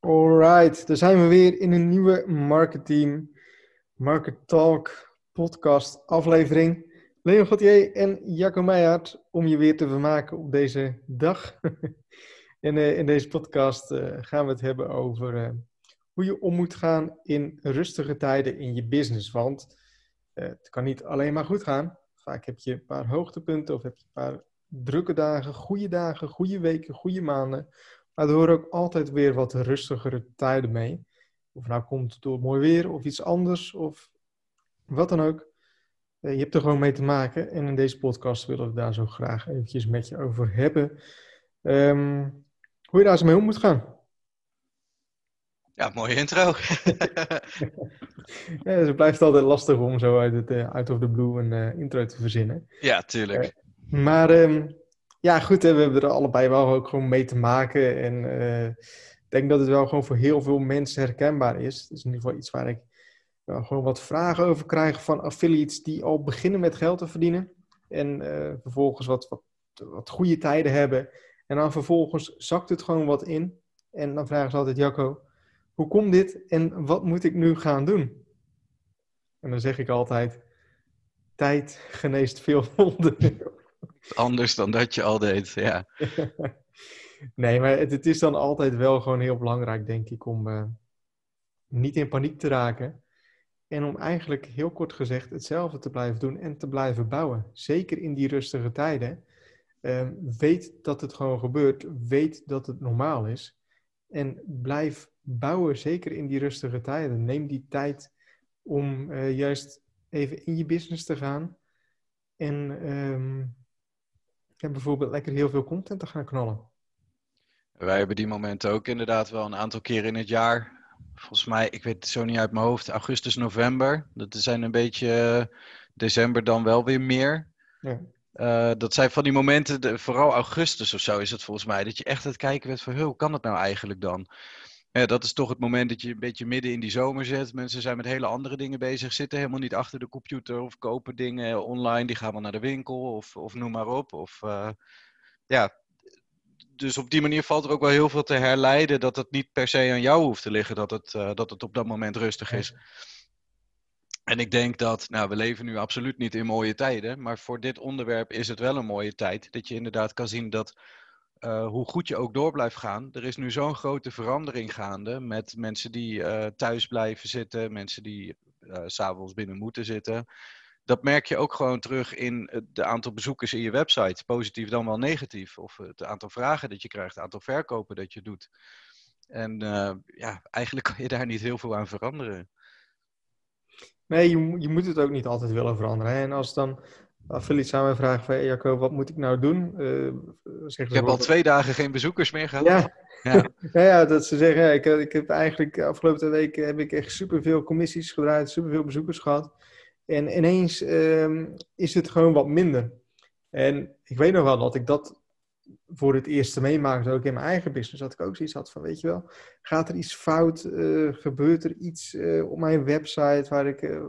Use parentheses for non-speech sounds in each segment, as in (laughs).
Alright, daar zijn we weer in een nieuwe Marketing Market Talk podcast aflevering. Leon Gauthier en Jacco Meijert om je weer te vermaken op deze dag. (laughs) en uh, in deze podcast uh, gaan we het hebben over uh, hoe je om moet gaan in rustige tijden in je business. Want het kan niet alleen maar goed gaan. Vaak heb je een paar hoogtepunten of heb je een paar drukke dagen, goede dagen, goede weken, goede maanden. Maar er horen ook altijd weer wat rustigere tijden mee. Of nou komt door mooi weer of iets anders of wat dan ook. Je hebt er gewoon mee te maken. En in deze podcast willen we daar zo graag eventjes met je over hebben. Um, hoe je daar eens mee om moet gaan. Ja, mooie intro. (laughs) ja, dus het blijft altijd lastig om zo uit, het, uh, out of the blue een uh, intro te verzinnen. Ja, tuurlijk. Uh, maar um, ja, goed, we hebben er allebei wel ook gewoon mee te maken. En uh, ik denk dat het wel gewoon voor heel veel mensen herkenbaar is. Het is in ieder geval iets waar ik gewoon wat vragen over krijg van affiliates die al beginnen met geld te verdienen. En uh, vervolgens wat, wat, wat goede tijden hebben. En dan vervolgens zakt het gewoon wat in. En dan vragen ze altijd, Jacco, hoe komt dit en wat moet ik nu gaan doen? En dan zeg ik altijd, tijd geneest veel (laughs) wonden. Anders dan dat je al deed, ja. (laughs) nee, maar het, het, is dan altijd wel gewoon heel belangrijk, denk ik, om uh, niet in paniek te raken. En om eigenlijk, heel kort gezegd, hetzelfde te blijven doen en te blijven bouwen. Zeker in die rustige tijden. Uh, weet dat het gewoon gebeurt. Weet dat het normaal is. En blijf bouwen, zeker in die rustige tijden. Neem die tijd om uh, juist even in je business te gaan. En um, ja, bijvoorbeeld lekker heel veel content te gaan knallen. Wij hebben die momenten ook inderdaad wel een aantal keren in het jaar. Volgens mij, ik weet het zo niet uit mijn hoofd, augustus, november. Dat zijn een beetje december dan wel weer meer. Ja. Uh, dat zijn van die momenten, de, vooral augustus of zo is het volgens mij, dat je echt het kijken bent van, hoe kan het nou eigenlijk dan? Ja, dat is toch het moment dat je een beetje midden in die zomer zit. Mensen zijn met hele andere dingen bezig, zitten helemaal niet achter de computer of kopen dingen online. Die gaan wel naar de winkel of, of noem maar op. Of, uh, ja. Dus op die manier valt er ook wel heel veel te herleiden dat het niet per se aan jou hoeft te liggen, dat het, uh, dat het op dat moment rustig is. En ik denk dat, nou, we leven nu absoluut niet in mooie tijden, maar voor dit onderwerp is het wel een mooie tijd. Dat je inderdaad kan zien dat uh, hoe goed je ook door blijft gaan. Er is nu zo'n grote verandering gaande met mensen die uh, thuis blijven zitten, mensen die uh, s'avonds binnen moeten zitten. Dat merk je ook gewoon terug in het aantal bezoekers in je website, positief dan wel negatief. Of het aantal vragen dat je krijgt, het aantal verkopen dat je doet. En ja, eigenlijk kan je daar niet heel veel aan veranderen. Nee, je, je moet het ook niet altijd willen veranderen. En als dan affiliates aan mij vragen van, hey Jacco, wat moet ik nou doen? Uh, zeg ik heb al twee dagen geen bezoekers meer gehad. Ja, ja. (laughs) ja, ja dat ze zeggen, ja, ik, ik heb eigenlijk de afgelopen weken heb ik echt superveel commissies gedraaid, superveel bezoekers gehad. En ineens um, is het gewoon wat minder. En ik weet nog wel dat ik dat voor het eerst meemaakte, ook in mijn eigen business, dat ik ook zoiets had van, weet je wel, gaat er iets fout? Uh, gebeurt er iets uh, op mijn website waar ik, uh,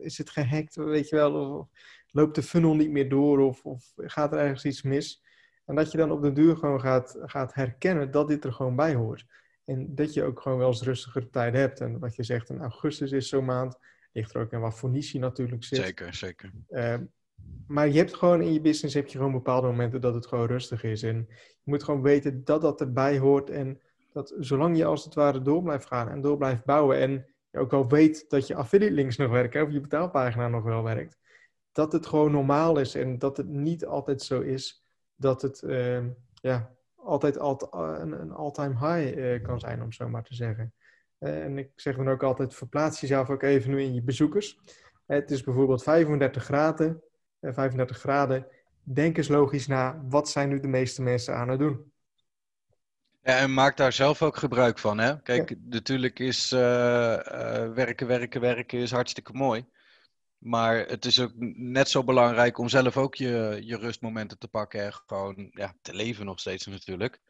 is het gehackt, weet je wel? Of, loopt de funnel niet meer door of, of gaat er ergens iets mis? En dat je dan op de duur gewoon gaat, gaat herkennen dat dit er gewoon bij hoort. En dat je ook gewoon wel eens rustigere tijd hebt. En wat je zegt, in augustus is zo'n maand. Ligt er ook in wat niche natuurlijk zit. Zeker, zeker. Uh, maar je hebt gewoon in je business heb je gewoon bepaalde momenten dat het gewoon rustig is. En je moet gewoon weten dat dat erbij hoort. En dat zolang je als het ware door blijft gaan en door blijft bouwen. En je ook al weet dat je affiliate links nog werken of je betaalpagina nog wel werkt dat het gewoon normaal is en dat het niet altijd zo is dat het uh, ja, altijd alt, een, een all-time high uh, kan zijn, om zo maar te zeggen. Uh, en ik zeg dan ook altijd, verplaats jezelf ook even nu in je bezoekers. het is bijvoorbeeld 35 graden, 35 graden. Denk eens logisch na, wat zijn nu de meeste mensen aan het doen? Ja, en maak daar zelf ook gebruik van. Hè? Kijk, ja. natuurlijk is werken, werken, werken is hartstikke mooi. Maar het is ook net zo belangrijk om zelf ook je, je rustmomenten te pakken en gewoon ja, te leven nog steeds natuurlijk.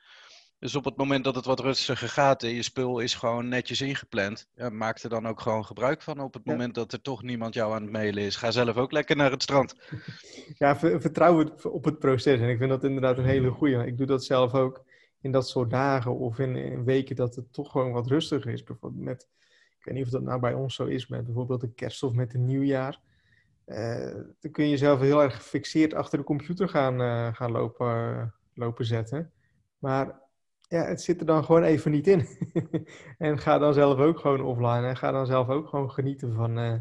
Dus op het moment dat het wat rustiger gaat en je spul is gewoon netjes ingepland, ja, maak er dan ook gewoon gebruik van. Op het ja. moment dat er toch niemand jou aan het mailen is, ga zelf ook lekker naar het strand. (laughs) Ja, vertrouw op het proces. En ik vind dat inderdaad een hele goeie. Ik doe dat zelf ook. in dat soort dagen of in, in weken dat het toch gewoon wat rustiger is. Bijvoorbeeld met, weet niet of dat nou bij ons zo is, met bijvoorbeeld de kerst of met een nieuwjaar. Uh, dan kun je jezelf heel erg gefixeerd achter de computer gaan, uh, gaan lopen, lopen zetten. Maar ja, het zit er dan gewoon even niet in. (laughs) en ga dan zelf ook gewoon offline en ga dan zelf ook gewoon genieten van uh,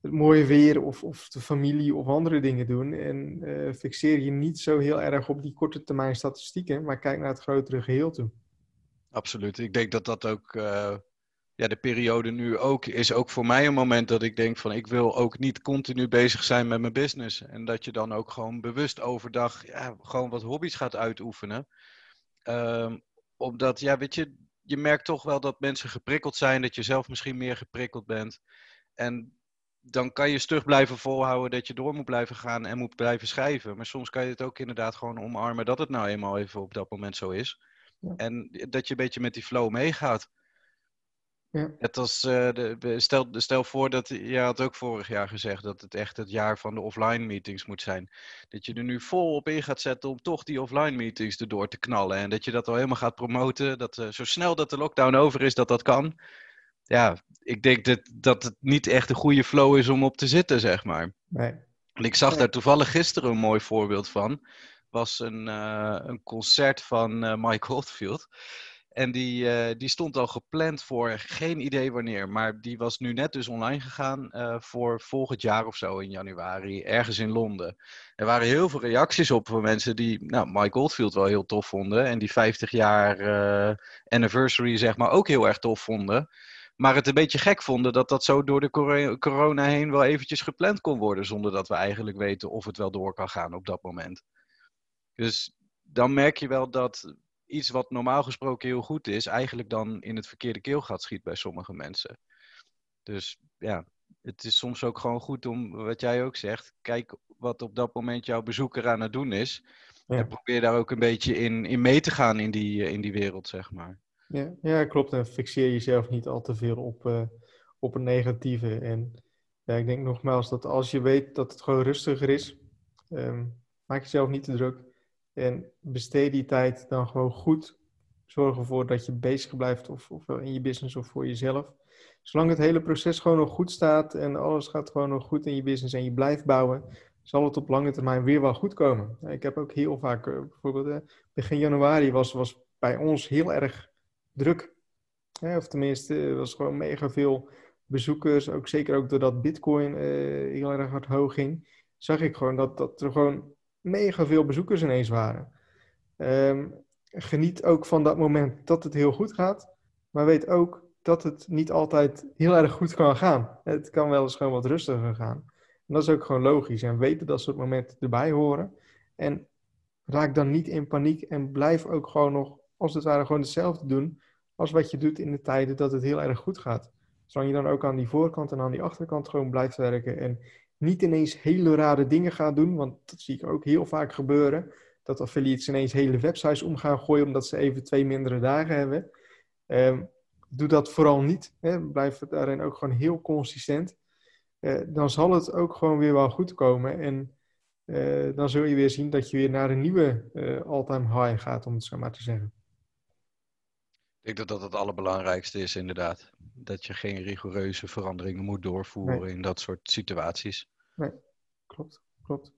het mooie weer of, of de familie of andere dingen doen. En fixeer je niet zo heel erg op die korte termijn statistieken, maar kijk naar het grotere geheel toe. Absoluut. Ik denk dat dat ook ja, de periode nu ook is ook voor mij een moment dat ik denk van ik wil ook niet continu bezig zijn met mijn business. En dat je dan ook gewoon bewust overdag ja, gewoon wat hobby's gaat uitoefenen. Um, omdat, ja, weet je, je merkt toch wel dat mensen geprikkeld zijn, dat je zelf misschien meer geprikkeld bent. En dan kan je stug blijven volhouden dat je door moet blijven gaan en moet blijven schrijven. Maar soms kan je het ook inderdaad gewoon omarmen dat het nou eenmaal even op dat moment zo is. Ja. En dat je een beetje met die flow meegaat. Ja. Het was, uh, de, stel, stel voor dat, je had ook vorig jaar gezegd dat het echt het jaar van de offline meetings moet zijn. Dat je er nu vol op in gaat zetten om toch die offline meetings erdoor te knallen. En dat je dat al helemaal gaat promoten. Dat uh, zo snel dat de lockdown over is, dat dat kan. Ja, ik denk dat, dat het niet echt een goede flow is om op te zitten, zeg maar. Nee. Ik zag daar toevallig gisteren een mooi voorbeeld van. was een, uh, een concert van Mike Oldfield. En die, uh, die stond al gepland voor geen idee wanneer. Maar die was nu net dus online gegaan uh, voor volgend jaar of zo in januari. Ergens in Londen. Er waren heel veel reacties op van mensen die nou, Mike Oldfield wel heel tof vonden. En die 50 jaar uh, anniversary zeg maar ook heel erg tof vonden. Maar het een beetje gek vonden dat dat zo door de corona heen wel eventjes gepland kon worden. Zonder dat we eigenlijk weten of het wel door kan gaan op dat moment. Dus dan merk je wel dat iets wat normaal gesproken heel goed is, eigenlijk dan in het verkeerde keelgat schiet bij sommige mensen. Dus ja, het is soms ook gewoon goed om, wat jij ook zegt, kijk wat op dat moment jouw bezoeker aan het doen is. Ja. En probeer daar ook een beetje in, in mee te gaan in die, in die wereld, zeg maar. Ja, ja, klopt. En fixeer jezelf niet al te veel op, uh, op een negatieve. En ja, ik denk nogmaals dat als je weet dat het gewoon rustiger is, um, maak jezelf niet te druk. En besteed die tijd dan gewoon goed. Zorg ervoor dat je bezig blijft, of, in je business of voor jezelf. Zolang het hele proces gewoon nog goed staat en alles gaat gewoon nog goed in je business en je blijft bouwen, zal het op lange termijn weer wel goed komen. Ik heb ook heel vaak, eh, bijvoorbeeld eh, begin januari was, was bij ons heel erg druk. Of tenminste, was gewoon mega veel bezoekers. Ook zeker ook doordat Bitcoin uh, heel erg hard hoog ging. Zag ik gewoon dat, dat er gewoon mega veel bezoekers ineens waren. Um, geniet ook van dat moment dat het heel goed gaat. Maar weet ook dat het niet altijd heel erg goed kan gaan. Het kan wel eens gewoon wat rustiger gaan. En dat is ook gewoon logisch. En weten dat dat soort momenten erbij horen. En raak dan niet in paniek. En blijf ook gewoon nog, als het ware, gewoon hetzelfde doen. Als wat je doet in de tijden dat het heel erg goed gaat. Zolang je dan ook aan die voorkant en aan die achterkant gewoon blijft werken. En niet ineens hele rare dingen gaat doen, want dat zie ik ook heel vaak gebeuren. Dat affiliates ineens hele websites om gaan gooien omdat ze even twee mindere dagen hebben. Um, doe dat vooral niet. Hè. Blijf daarin ook gewoon heel consistent. Uh, dan zal het ook gewoon weer wel goed komen. En uh, dan zul je weer zien dat je weer naar een nieuwe uh, all-time high gaat, om het zo maar te zeggen. Ik denk dat dat het allerbelangrijkste is, inderdaad. Dat je geen rigoureuze veranderingen moet doorvoeren nee. in dat soort situaties. Nee, klopt, klopt.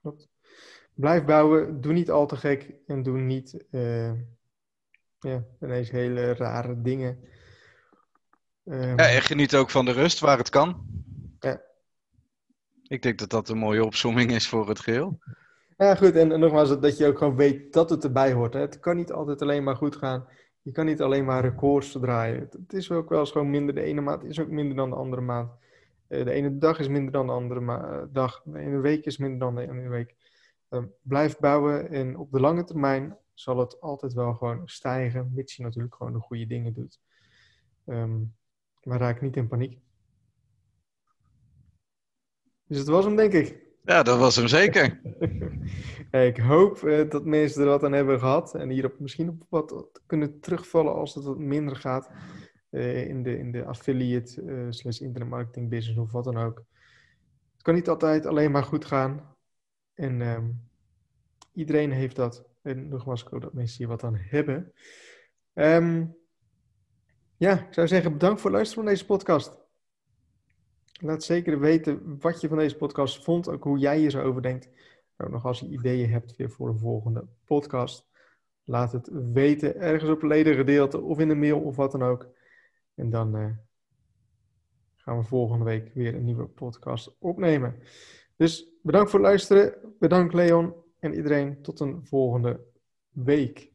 Klopt. Blijf bouwen, doe niet al te gek en doe niet uh, ja, ineens hele rare dingen. Um, ja, en geniet ook van de rust waar het kan. Ja. Ik denk dat dat een mooie opsomming is voor het geheel. Ja, goed. En, en nogmaals, dat je ook gewoon weet dat het erbij hoort. Hè. Het kan niet altijd alleen maar goed gaan. Je kan niet alleen maar records draaien. Het is ook wel eens gewoon minder. De ene maand is ook minder dan de andere maand. Uh, de ene dag is minder dan de andere ma- dag. De ene week is minder dan de andere week. Uh, blijf bouwen en op de lange termijn zal het altijd wel gewoon stijgen. Mits je natuurlijk gewoon de goede dingen doet. Um, maar raak niet in paniek. Dus het was hem, denk ik. Ja, dat was hem zeker. (laughs) ik hoop uh, dat mensen er wat aan hebben gehad en hierop misschien op wat kunnen terugvallen als het wat minder gaat uh, in, de, in de affiliate uh, slash internetmarketing business of wat dan ook. Het kan niet altijd alleen maar goed gaan en um, iedereen heeft dat. En nogmaals, ik hoop dat mensen hier wat aan hebben. Ehm, ja, ik zou zeggen bedankt voor het luisteren van deze podcast. Laat zeker weten wat je van deze podcast vond, ook hoe jij hier zo over denkt. Ook nog als je ideeën hebt weer voor een volgende podcast. Laat het weten ergens op ledengedeelte of in een mail of wat dan ook. En dan uh, gaan we volgende week weer een nieuwe podcast opnemen. Dus bedankt voor het luisteren. Bedankt Leon en iedereen. Tot een volgende week.